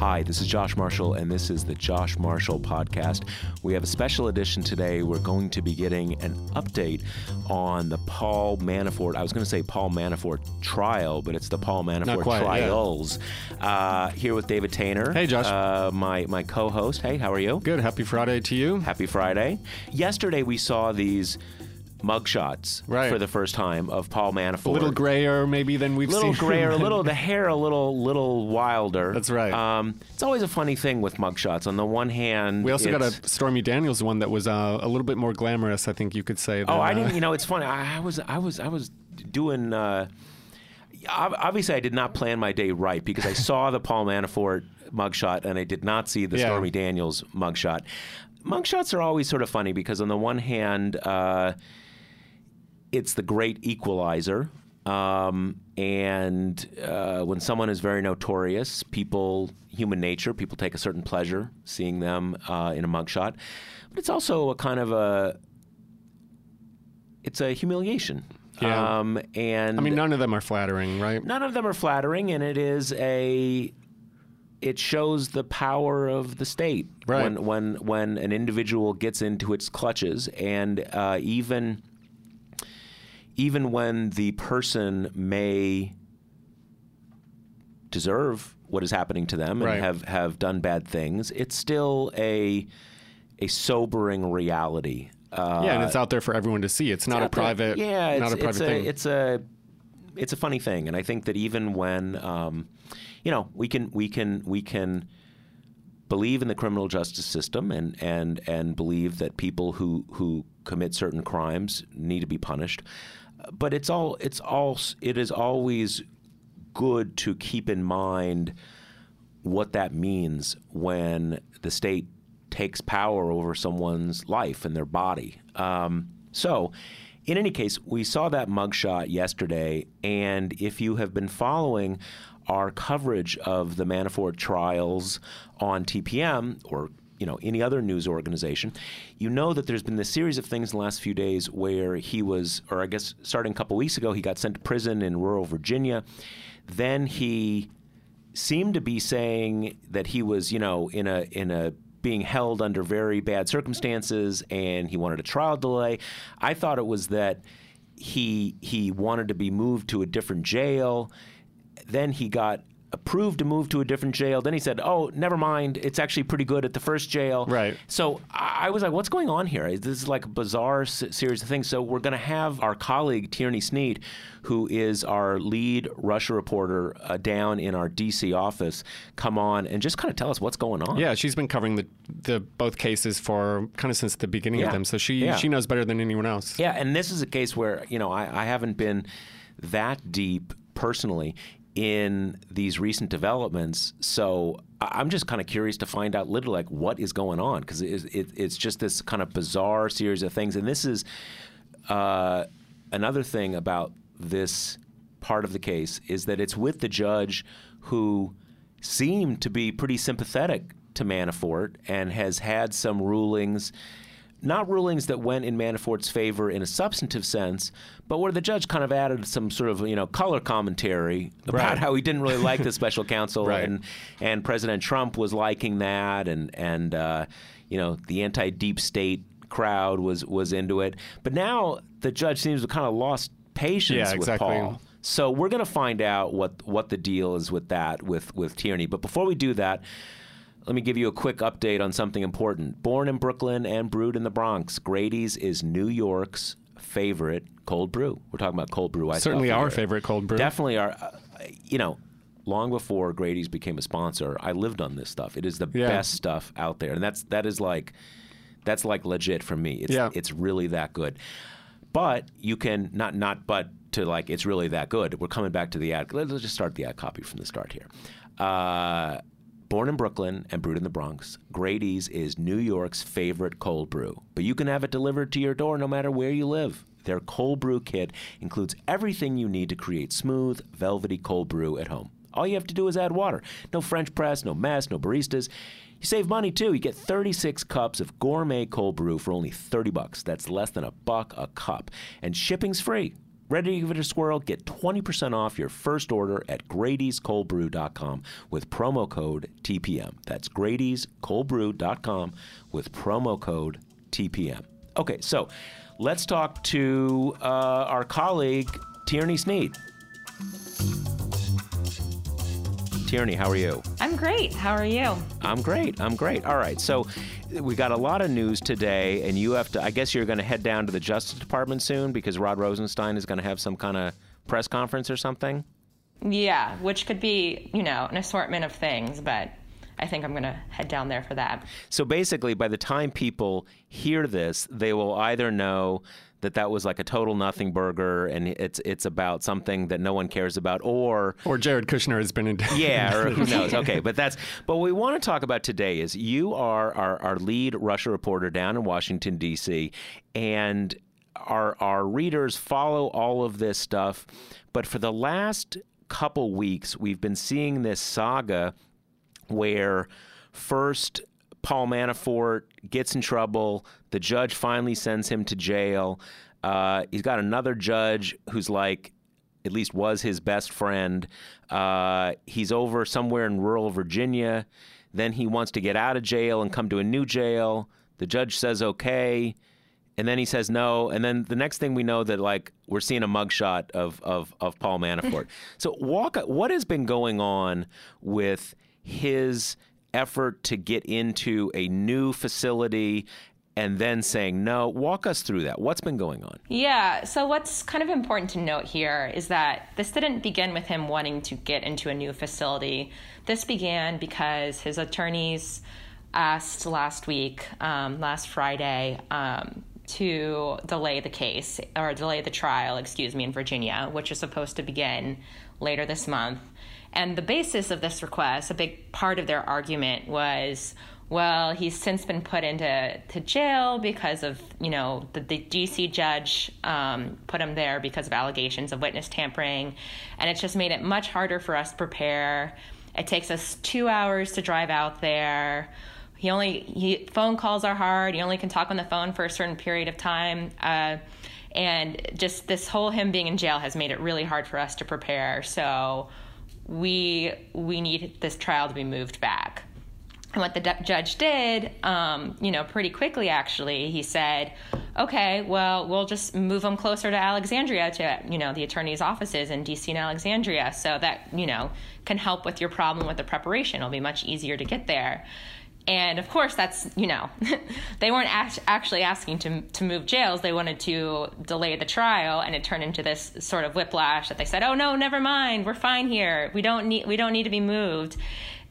Hi, this is Josh Marshall, and this is the Josh Marshall Podcast. We have a special edition today. We're going to be getting an update on the Paul Manafort, I was going to say Paul Manafort trial, but it's the Paul Manafort quite, yeah. trials. Uh, here with David Taintor. Hey, Josh. Uh, my, my co host. Hey, how are you? Good. Happy Friday to you. Happy Friday. Yesterday, we saw these mugshots Right. for the first time of Paul Manafort. A little grayer, maybe than we've A little seen. grayer, a little the hair, a little little wilder. That's right. Um, it's always a funny thing with mugshots. On the one hand, We also got a Stormy Daniels one that was uh, a little bit more glamorous. I think you could say. Than, Oh, I uh, didn't. You know, it's funny. I, I was, I was, I was doing. Uh, obviously, I did not plan my day right because I saw the Paul Manafort mugshot and I did not see the Yeah. Stormy Daniels mugshot. Mugshots are always sort of funny because on the one hand, uh, it's the great equalizer. Um, and uh, when someone is very notorious, people, human nature, people take a certain pleasure seeing them uh, in a mugshot. But it's also a kind of a it's a humiliation. Yeah. Um, and I mean, none of them are flattering, right? none of them are flattering, and it is a it shows the power of the state Right. when when when an individual gets into its clutches, and uh, even even when the person may deserve what is happening to them and Right. have have done bad things, it's still a a sobering reality. Uh, yeah, and it's out there for everyone to see. It's not a there. private. yeah, not it's, a private it's thing. A, it's a it's a funny thing, and I think that even when um, you know we can we can we can believe in the criminal justice system and and and believe that people who who commit certain crimes need to be punished, but it's all it's all it is always good to keep in mind what that means when the state takes power over someone's life and their body. Um, so, in any case, we saw that mugshot yesterday, and if you have been following our coverage of the Manafort trials on TPM or you know any other news organization, you know that there's been this series of things in the last few days where he was, or I guess starting a couple weeks ago, he got sent to prison in rural Virginia. Then he seemed to be saying that he was, you know, in a in a being held under very bad circumstances and he wanted a trial delay. I thought it was that he he wanted to be moved to a different jail. Then he got approved to move to a different jail. Then he said, "Oh, never mind. It's actually pretty good at the first jail." Right. So I was like, "What's going on here? This is like a bizarre s- series of things." So we're going to have our colleague Tierney Sneed, who is our lead Russia reporter uh, down in our DC office, come on and just kind of tell us what's going on. yeah, she's been covering the the both cases for kind of since the beginning Yeah. of them, so she Yeah. she knows better than anyone else. Yeah, and this is a case where you know I, I haven't been that deep personally in these recent developments, so I'm just kind of curious to find out literally like what is going on? Because it, it, it's just this kind of bizarre series of things, and this is uh, another thing about this part of the case is that it's with the judge who seemed to be pretty sympathetic to Manafort and has had some rulings, not rulings that went in Manafort's favor in a substantive sense, but where the judge kind of added some sort of you know color commentary about Right. how he didn't really like the special counsel Right. and and President Trump was liking that and and uh, you know the anti deep state crowd was was into it, but now the judge seems to kind of lost patience Yeah, with exactly. Paul. So we're going to find out what what the deal is with that with with Tierney. But before we do that, let me give you a quick update on something important. Born in Brooklyn and brewed in the Bronx, Grady's is New York's favorite cold brew. We're talking about cold brew. ice Certainly our favorite cold brew. Definitely our. Uh, you know, long before Grady's became a sponsor, I lived on this stuff. It is the Yeah. best stuff out there, and that's that is like that's like legit for me. It's Yeah. it's really that good. But you can not not but to like it's really that good. We're coming back to the ad. Let's just start the ad copy from the start here. Uh, born in Brooklyn and brewed in the Bronx, Grady's is New York's favorite cold brew. But you can have it delivered to your door no matter where you live. Their cold brew kit includes everything you need to create smooth, velvety cold brew at home. All you have to do is add water. No French press, no mess, no baristas. You save money too. You get 36 cups of gourmet cold brew for only 30 bucks. That's less than a buck a cup. And shipping's free. Ready to give it a swirl? Get 20% off your first order at Grady'sColdBrew.com with promo code TPM. That's Grady'sColdBrew.com with promo code TPM. Okay, so let's talk to uh, our colleague, Tierney Sneed. Tierney, how are you? I'm great. How are you? I'm great. I'm great. All right. So we got a lot of news today, and you have to. I guess you're going to head down to the Justice Department soon because Rod Rosenstein is going to have some kind of press conference or something. Yeah, which could be, you know, an assortment of things, but I think I'm going to head down there for that. So basically, by the time people hear this, they will either know that that was like a total nothing burger and it's it's about something that no one cares about or or Jared Kushner has been in yeah or who knows okay but that's but what we want to talk about today is you are our, our lead Russia reporter down in Washington D.C. and our our readers follow all of this stuff but for the last couple weeks we've been seeing this saga where first Paul Manafort gets in trouble. The judge finally sends him to jail. Uh, he's got another judge who's like, at least was his best friend. Uh, he's over somewhere in rural Virginia. Then he wants to get out of jail and come to a new jail. The judge says okay, and then he says no. And then the next thing we know that like we're seeing a mugshot of of of Paul Manafort. so walk. What has been going on with his effort to get into a new facility and then saying no. Walk us through that. What's been going on? Yeah. So, what's kind of important to note here is that this didn't begin with him wanting to get into a new facility. This began because his attorneys asked last week, um, last Friday, um, to delay the case or delay the trial, excuse me, in Virginia, which is supposed to begin later this month. And the basis of this request, a big part of their argument was well, he's since been put into to jail because of, you know, the, the DC judge um, put him there because of allegations of witness tampering. And it's just made it much harder for us to prepare. It takes us two hours to drive out there. He only, he, phone calls are hard. He only can talk on the phone for a certain period of time. Uh, and just this whole him being in jail has made it really hard for us to prepare. So, we we need this trial to be moved back. And what the judge did, um, you know, pretty quickly actually, he said, okay, well, we'll just move them closer to Alexandria, to, you know, the attorney's offices in DC and Alexandria. So that, you know, can help with your problem with the preparation. It'll be much easier to get there. And of course, that's, you know, they weren't actually asking to, to move jails. They wanted to delay the trial, and it turned into this sort of whiplash that they said, oh, no, never mind. We're fine here. We don't need, we don't need to be moved.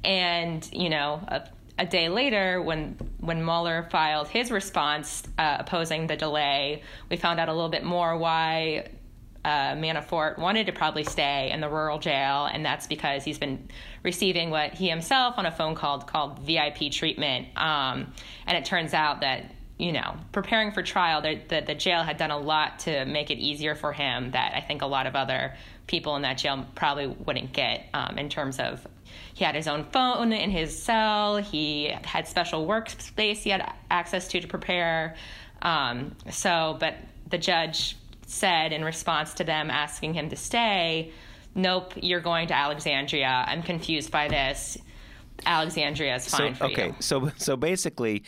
And, you know, a, a day later, when, when Mueller filed his response uh, opposing the delay, we found out a little bit more why uh, Manafort wanted to probably stay in the rural jail, and that's because he's been receiving what he himself on a phone call called VIP treatment. Um, and it turns out that you know, preparing for trial, the, the, the, jail had done a lot to make it easier for him that I think a lot of other people in that jail probably wouldn't get um, in terms of he had his own phone in his cell, he had special workspace he had access to to prepare. Um, so, but the judge said in response to them asking him to stay, Nope, you're going to Alexandria. I'm confused by this. Alexandria is fine so, for okay, you. Okay, so so basically,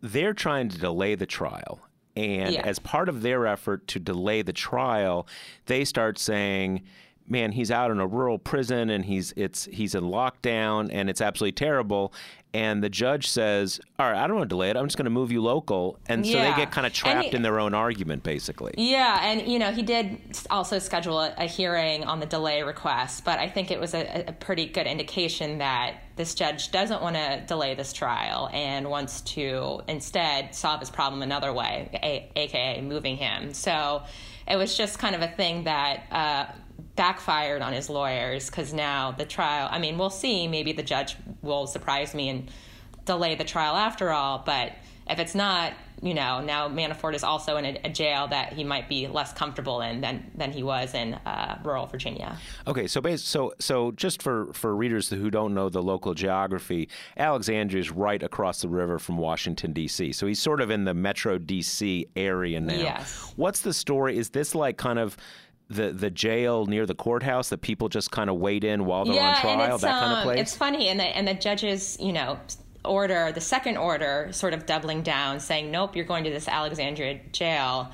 they're trying to delay the trial. And yeah. as part of their effort to delay the trial, they start saying, man, he's out in a rural prison and he's it's he's in lockdown and it's absolutely terrible and the judge says, "All right, I don't want to delay it. I'm just going to move you local." And so yeah. they get kind of trapped he, in their own argument, basically. Yeah, and you know, he did also schedule a, a hearing on the delay request, but I think it was a, a, pretty good indication that this judge doesn't want to delay this trial and wants to instead solve his problem another way, a, aka moving him. So it was just kind of a thing that. Uh, backfired on his lawyers because now the trial, I mean, we'll see. Maybe the judge will surprise me and delay the trial after all. But if it's not, you know, now Manafort is also in a, a jail that he might be less comfortable in than than he was in uh, rural Virginia. Okay, so so so just for for readers who don't know the local geography, Alexandria is right across the river from Washington D.C. So he's sort of in the Metro D.C. area now. Yes. What's the story? Is this like kind of the the jail near the courthouse that people just kind of wait in while they're yeah, on trial, and it's, that kind of um, place. It's funny, and the and the judges, you know, order the second order, sort of doubling down, saying, "Nope, you're going to this Alexandria jail."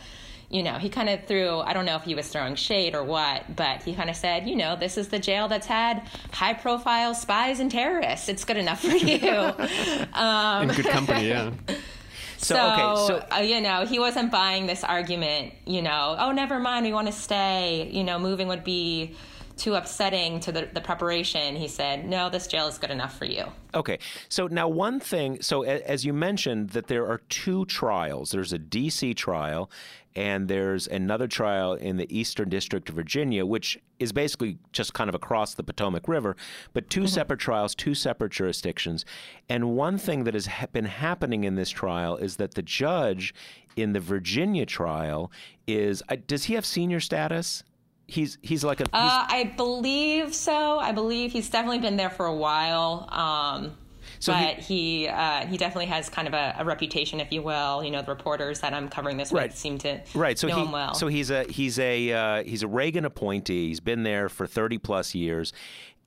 You know, he kind of threw, I don't know if he was throwing shade or what, but he kind of said, you know, this is the jail that's had high profile spies and terrorists. It's good enough for you. In good company, yeah. So, So, okay, so- uh, you know, he wasn't buying this argument, you know, oh, never mind, we want to stay. You know, moving would be too upsetting to the, the preparation. He said, no, this jail is good enough for you. Okay. So now one thing, so as you mentioned that there are two trials. There's a DC trial and there's another trial in the Eastern District of Virginia, which is basically just kind of across the Potomac River, but 2 separate trials, two separate jurisdictions. And one thing that has ha- been happening in this trial is that the judge in the Virginia trial is uh, does he have senior status? He's he's like a he's, Uh, I believe so. I believe he's definitely been there for a while. Um, So he- but he uh, he definitely has kind of a, a reputation, if you will. You know, the reporters that I'm covering this Right. with seem to Right. So know he, him well. so he's a he's a uh, he's a Reagan appointee. He's been there for thirty plus years,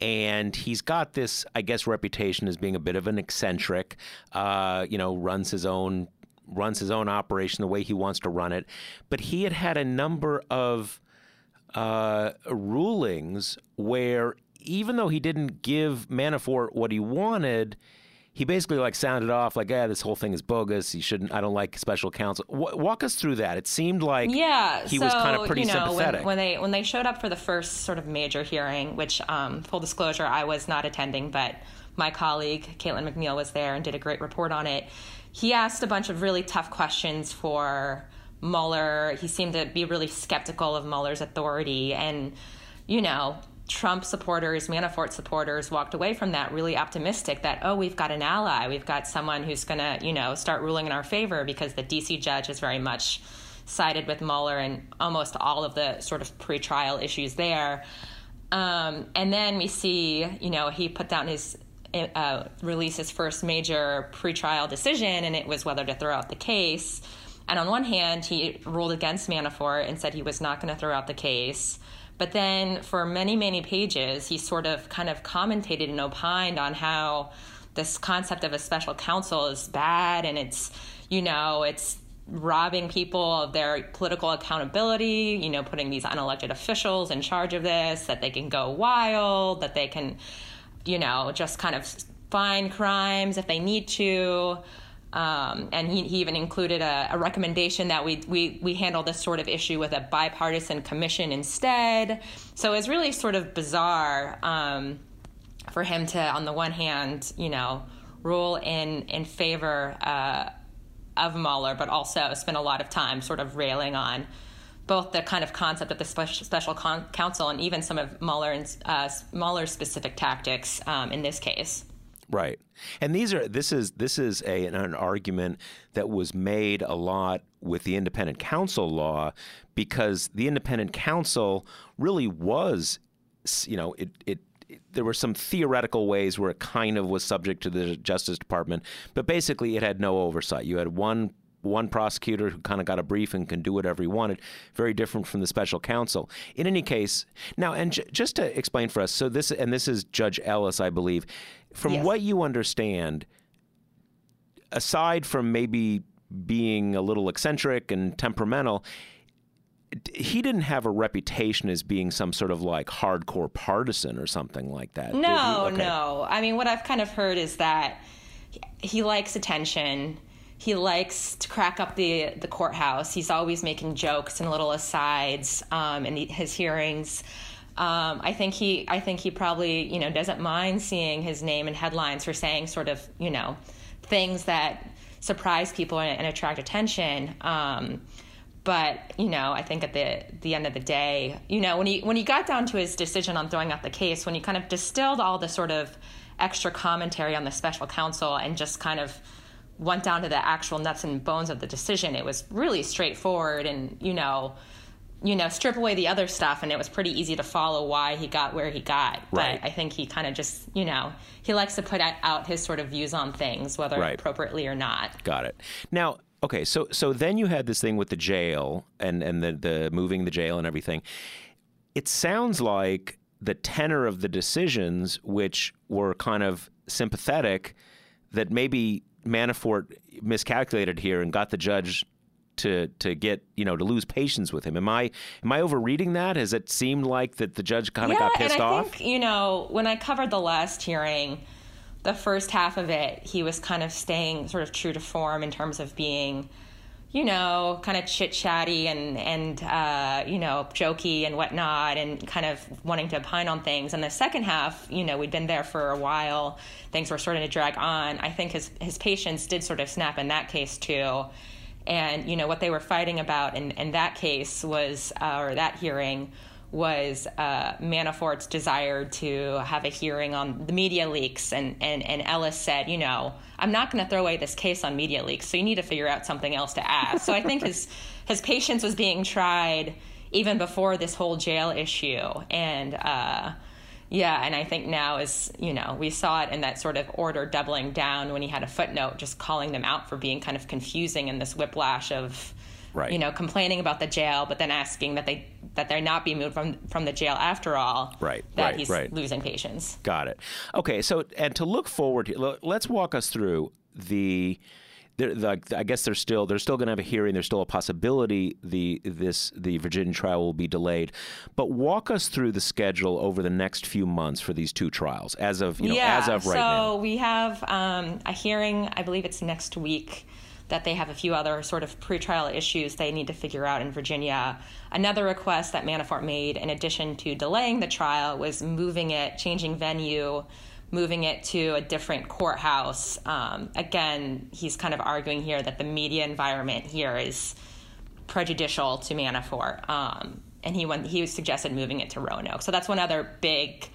and he's got this, I guess, reputation as being a bit of an eccentric. Uh, you know, runs his own runs his own operation the way he wants to run it. But he had had a number of uh, rulings where even though he didn't give Manafort what he wanted, he basically like sounded off like, "Yeah, this whole thing is bogus. You shouldn't. I don't like special counsel." W- walk us through that. It seemed like yeah, he so, was kind of pretty you know, sympathetic. When, when they when they showed up for the first sort of major hearing, which um, full disclosure, I was not attending, but my colleague Caitlin MacNeal was there and did a great report on it. He asked a bunch of really tough questions for Mueller. He seemed to be really skeptical of Mueller's authority, and you know. Trump supporters, Manafort supporters walked away from that really optimistic that, oh, we've got an ally. We've got someone who's going to, you know, start ruling in our favor because the DC judge is very much sided with Mueller and almost all of the sort of pretrial issues there. Um, and then we see, you know, he put down his uh, release his first major pretrial decision, and it was whether to throw out the case. And on one hand, he ruled against Manafort and said he was not going to throw out the case. But then for many, many pages, he sort of kind of commentated and opined on how this concept of a special counsel is bad and it's, you know, it's robbing people of their political accountability, you know, putting these unelected officials in charge of this, that they can go wild, that they can, you know, just kind of find crimes if they need to. Um, and he, he even included a, a, recommendation that we, we, we handle this sort of issue with a bipartisan commission instead. So it's really sort of bizarre um, for him to, on the one hand, you know, rule in, in favor uh, of Mueller, but also spend a lot of time sort of railing on both the kind of concept of the special, special con- counsel and even some of Mueller's, uh, Mueller's specific tactics um, in this case. Right. And these are this is this is a an, an, argument that was made a lot with the independent counsel law because the independent counsel really was you know it it there were some theoretical ways where it kind of was subject to the Justice Department, but basically it had no oversight. You had one one prosecutor who kind of got a brief and can do whatever he wanted. Very different from the special counsel. In any case, now and j- just to explain for us, so this and this is Judge Ellis, I believe. From yes. what you understand, aside from maybe being a little eccentric and temperamental, he didn't have a reputation as being some sort of like hardcore partisan or something like that. No, okay. no. I mean, what I've kind of heard is that he likes attention. He likes to crack up the the courthouse. He's always making jokes and little asides um, in his hearings. Um, I think he, I think he probably, you know, doesn't mind seeing his name in headlines for saying sort of, you know, things that surprise people and, and attract attention. Um, but you know, I think at the the end of the day, you know, when he when he got down to his decision on throwing out the case, when he kind of distilled all the sort of extra commentary on the special counsel and just kind of went down to the actual nuts and bones of the decision, it was really straightforward and you know you know, strip away the other stuff, and it was pretty easy to follow why he got where he got. Right. But I think he kind of just, you know, he likes to put out his sort of views on things, whether right. appropriately or not. Got it. Now, okay, so so then you had this thing with the jail and and the the moving the jail and everything. it sounds like the tenor of the decisions, which were kind of sympathetic, that maybe Manafort miscalculated here and got the judge to to get you know to lose patience with him. Am I am I overreading that? Has it seemed like that the judge kind of yeah, got pissed and I off? Think, you know, when I covered the last hearing, the first half of it, he was kind of staying sort of true to form in terms of being, you know, kind of chit chatty and and uh, you know jokey and whatnot, and kind of wanting to opine on things. And the second half, you know, we'd been there for a while, things were starting to drag on. I think his his patience did sort of snap in that case too. And you know what they were fighting about in, in that case was, uh, or that hearing was uh, Manafort's desire to have a hearing on the media leaks, and, and, and Ellis said, you know, I'm not going to throw away this case on media leaks, so you need to figure out something else to ask. so I think his his patience was being tried even before this whole jail issue, and uh, yeah, and I think now is you know we saw it in that sort of order doubling down when he had a footnote just calling them out for being kind of confusing in this whiplash of Right. you know, complaining about the jail, but then asking that they that they're not being moved from from the jail after all. Right, That right, he's right. losing patience. Got it. Okay, so and to look forward, let's walk us through the. the I guess there's still they're still going to have a hearing. There's still a possibility the this the Virginia trial will be delayed. But walk us through the schedule over the next few months for these two trials, as of you know yeah. as of right so now. So we have um, a hearing. I believe it's next week. That they have a few other sort of pretrial issues they need to figure out in Virginia. Another request that Manafort made, in addition to delaying the trial, was moving it, changing venue, moving it to a different courthouse. Um, again, he's kind of arguing here that the media environment here is prejudicial to Manafort, um, and he went, he suggested moving it to Roanoke. So that's one other big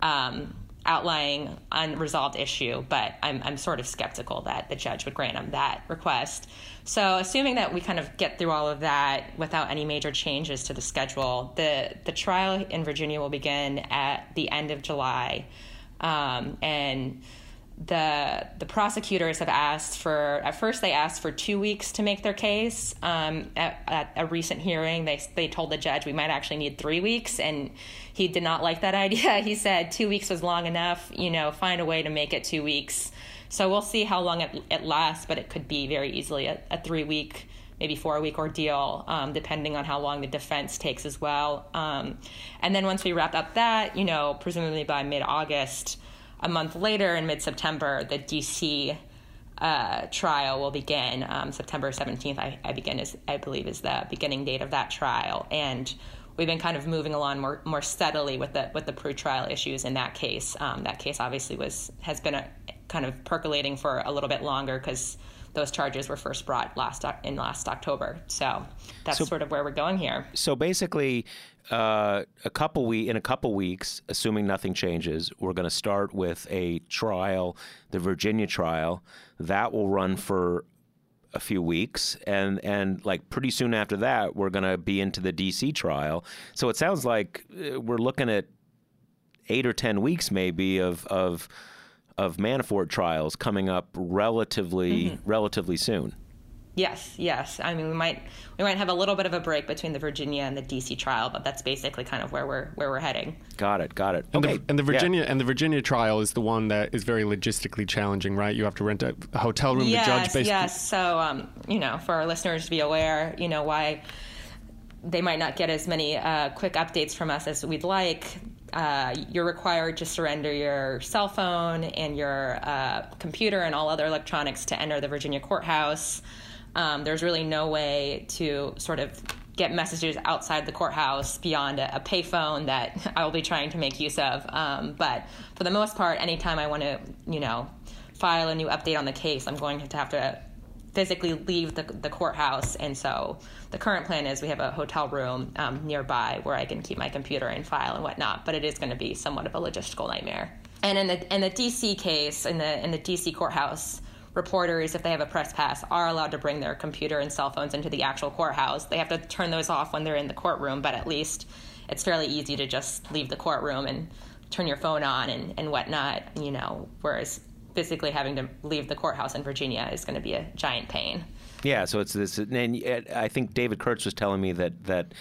um, outlying unresolved issue. But I'm I'm sort of skeptical that the judge would grant him that request. So assuming that we kind of get through all of that without any major changes to the schedule, the the trial in Virginia will begin at the end of July, um, and the the prosecutors have asked for at first they asked for two weeks to make their case. Um, at, at a recent hearing, they they told the judge we might actually need three weeks, and he did not like that idea. He said two weeks was long enough. You know, find a way to make it two weeks. So we'll see how long it, it lasts, but it could be very easily a, a three week, maybe four week ordeal, um, depending on how long the defense takes as well. Um, and then once we wrap up that, you know, presumably by mid August a month later in mid September, the DC uh, trial will begin. Um, September 17th, I, I begin is I believe is the beginning date of that trial, and we've been kind of moving along more more steadily with the with the pretrial issues in that case. Um, that case obviously was has been a, kind of percolating for a little bit longer because those charges were first brought last in last October. So that's So- sort of where we're going here. So basically, uh, a couple we in a couple weeks, assuming nothing changes, we're going to start with a trial, the Virginia trial, that will run for a few weeks, and and like pretty soon after that, we're going to be into the D.C. trial. So it sounds like uh, we're looking at eight or ten weeks, maybe of of of Manafort trials coming up relatively relatively soon. Yes, yes. I mean, we might we might have a little bit of a break between the Virginia and the DC trial, but that's basically kind of where we're where we're heading. Got it. Got it. And, okay. the, and the yeah. Virginia and the Virginia trial is the one that is very logistically challenging, right? You have to rent a, a hotel room. yes, the judge basically. yes. So, um, you know, for our listeners to be aware, you know, why they might not get as many uh, quick updates from us as we'd like. Uh, you're required to surrender your cell phone and your uh, computer and all other electronics to enter the Virginia courthouse. Um, there's really no way to sort of get messages outside the courthouse beyond a, a payphone that I will be trying to make use of. Um, but for the most part, anytime I want to, you know, file a new update on the case, I'm going to have to physically leave the, the courthouse. And so the current plan is we have a hotel room um, nearby where I can keep my computer and file and whatnot. But it is going to be somewhat of a logistical nightmare. And in the in the DC case, in the in the DC courthouse, reporters, if they have a press pass, are allowed to bring their computer and cell phones into the actual courthouse. They have to turn those off when they're in the courtroom, but at least it's fairly easy to just leave the courtroom and turn your phone on and, and whatnot, you know, whereas physically having to leave the courthouse in Virginia is going to be a giant pain. Yeah, so it's this, and I think David Kurtz was telling me that that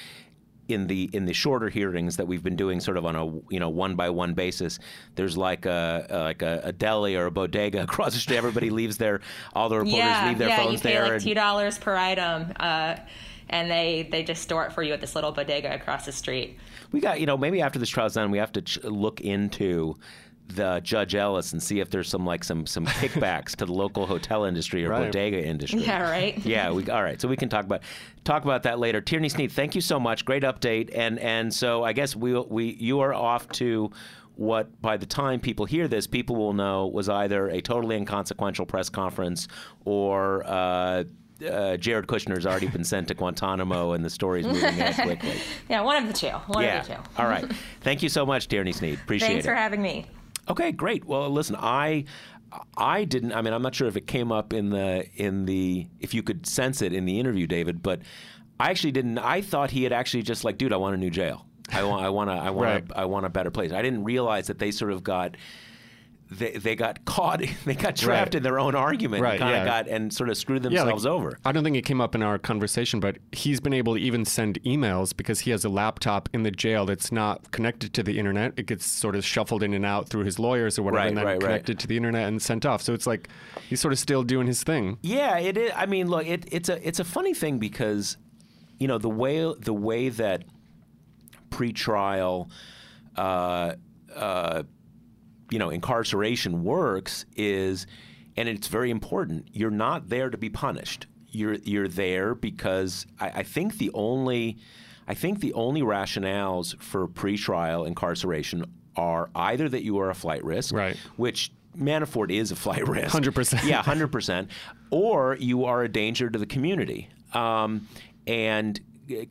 in the in the shorter hearings that we've been doing, sort of on a you know one by one basis, there's like a, a like a, a, deli or a bodega across the street. Everybody leaves their all the reporters yeah, leave their yeah, phones you pay there. like two dollars per item. Uh, and they, they just store it for you at this little bodega across the street. We got, you know, maybe after this trial's done, we have to ch- look into the Judge Ellis and see if there's some like some some kickbacks to the local hotel industry or Right. bodega industry. Yeah, right. Yeah, we all right. So we can talk about talk about that later. Tierney Sneed, thank you so much. Great update. And and so I guess we we you are off to what by the time people hear this, people will know was either a totally inconsequential press conference or. Uh, uh, Jared Kushner's already been sent to Guantanamo, and the story's moving ahead quickly. Yeah, one of the two. One yeah. of the two. All right. Thank you so much, Tierney Sneed. Appreciate Thanks it. Thanks for having me. Okay, great. Well, listen, I I didn't I mean, I'm not sure if it came up in the in the if you could sense it in the interview, David, but I actually didn't I thought he had actually just like, dude, I want a new jail. I want I want a, I want Right. a, I want a better place. I didn't realize that they sort of got they, they got caught they got trapped Right. in their own argument Right, and kind of yeah. got and sort of screwed Yeah, like, themselves over. I don't think it came up in our conversation, but he's been able to even send emails because he has a laptop in the jail that's not connected to the internet. It gets sort of shuffled in and out through his lawyers or whatever, Right, and then connected to the internet and sent off. So it's like he's sort of still doing his thing. Yeah, it is. I mean, look, it, it's a it's a funny thing because, you know, the way the way that pretrial, uh, uh, you know, incarceration works is, and it's very important. You're not there to be punished. You're you're there because I, I think the only, I think the only rationales for pretrial incarceration are either that you are a flight risk, Right. which Manafort is a flight risk. 100%. Yeah, hundred percent. Or you are a danger to the community. Um, and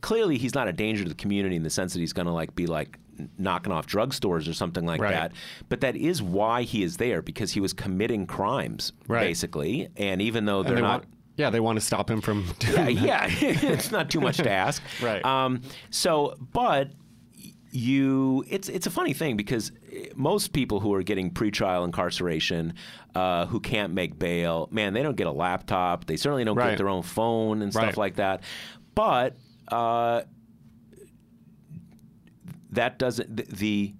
clearly, he's not a danger to the community in the sense that he's going to like be like knocking off drugstores or something like Right. that. But that is why he is there because he was committing crimes, Right. basically. And even though they're they not. want, yeah, they want to stop him from yeah, yeah, it's not too much to ask. Right. Um, so, but you, it's it's a funny thing because most people who are getting pretrial incarceration, uh, who can't make bail, man, they don't get a laptop. They certainly don't get their own phone and stuff Right. like that. But uh, that doesn't th- the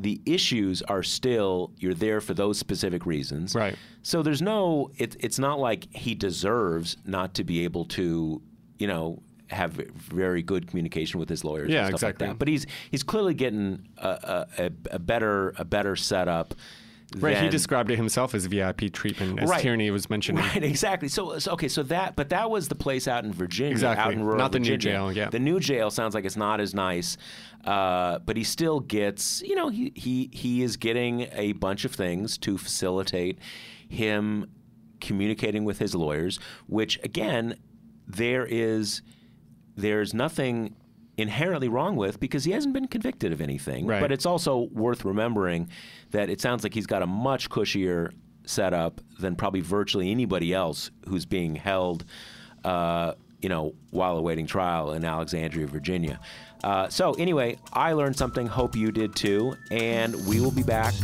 the issues are still you're there for those specific reasons. Right. So there's no it, it's not like he deserves not to be able to, you know, have very good communication with his lawyers Yeah, and stuff exactly. like that. But he's he's clearly getting a, a, a, a better a better setup. Right, he described it himself as VIP treatment, as Right. Tierney was mentioning. Right, exactly. So, so okay, so that, but that was the place out in Virginia, Exactly. out in rural Not the new Virginia. jail, yeah. The new jail sounds like it's not as nice, uh, but he still gets, you know, he he he is getting a bunch of things to facilitate him communicating with his lawyers. Which again, there is there's nothing inherently wrong with because he hasn't been convicted of anything. Right. But it's also worth remembering that it sounds like he's got a much cushier setup than probably virtually anybody else who's being held, uh, you know, while awaiting trial in Alexandria, Virginia. Uh, so anyway, I learned something. Hope you did too. And we will be back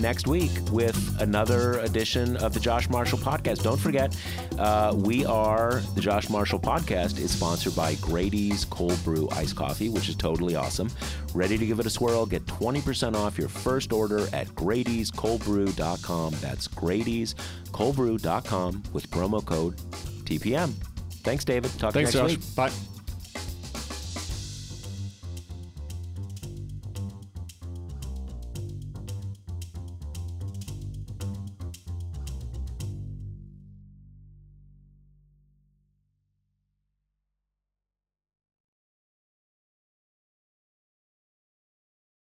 next week with another edition of the Josh Marshall Podcast. Don't forget, uh, we are the Josh Marshall Podcast is sponsored by Grady's Cold Brew Iced Coffee, which is totally awesome. Ready to give it a swirl? Get 20% off your first order at Grady'sColdBrew.com. That's Grady'sColdBrew.com with promo code TPM. Thanks, David. Talk Thanks, to you next Josh. week. Bye.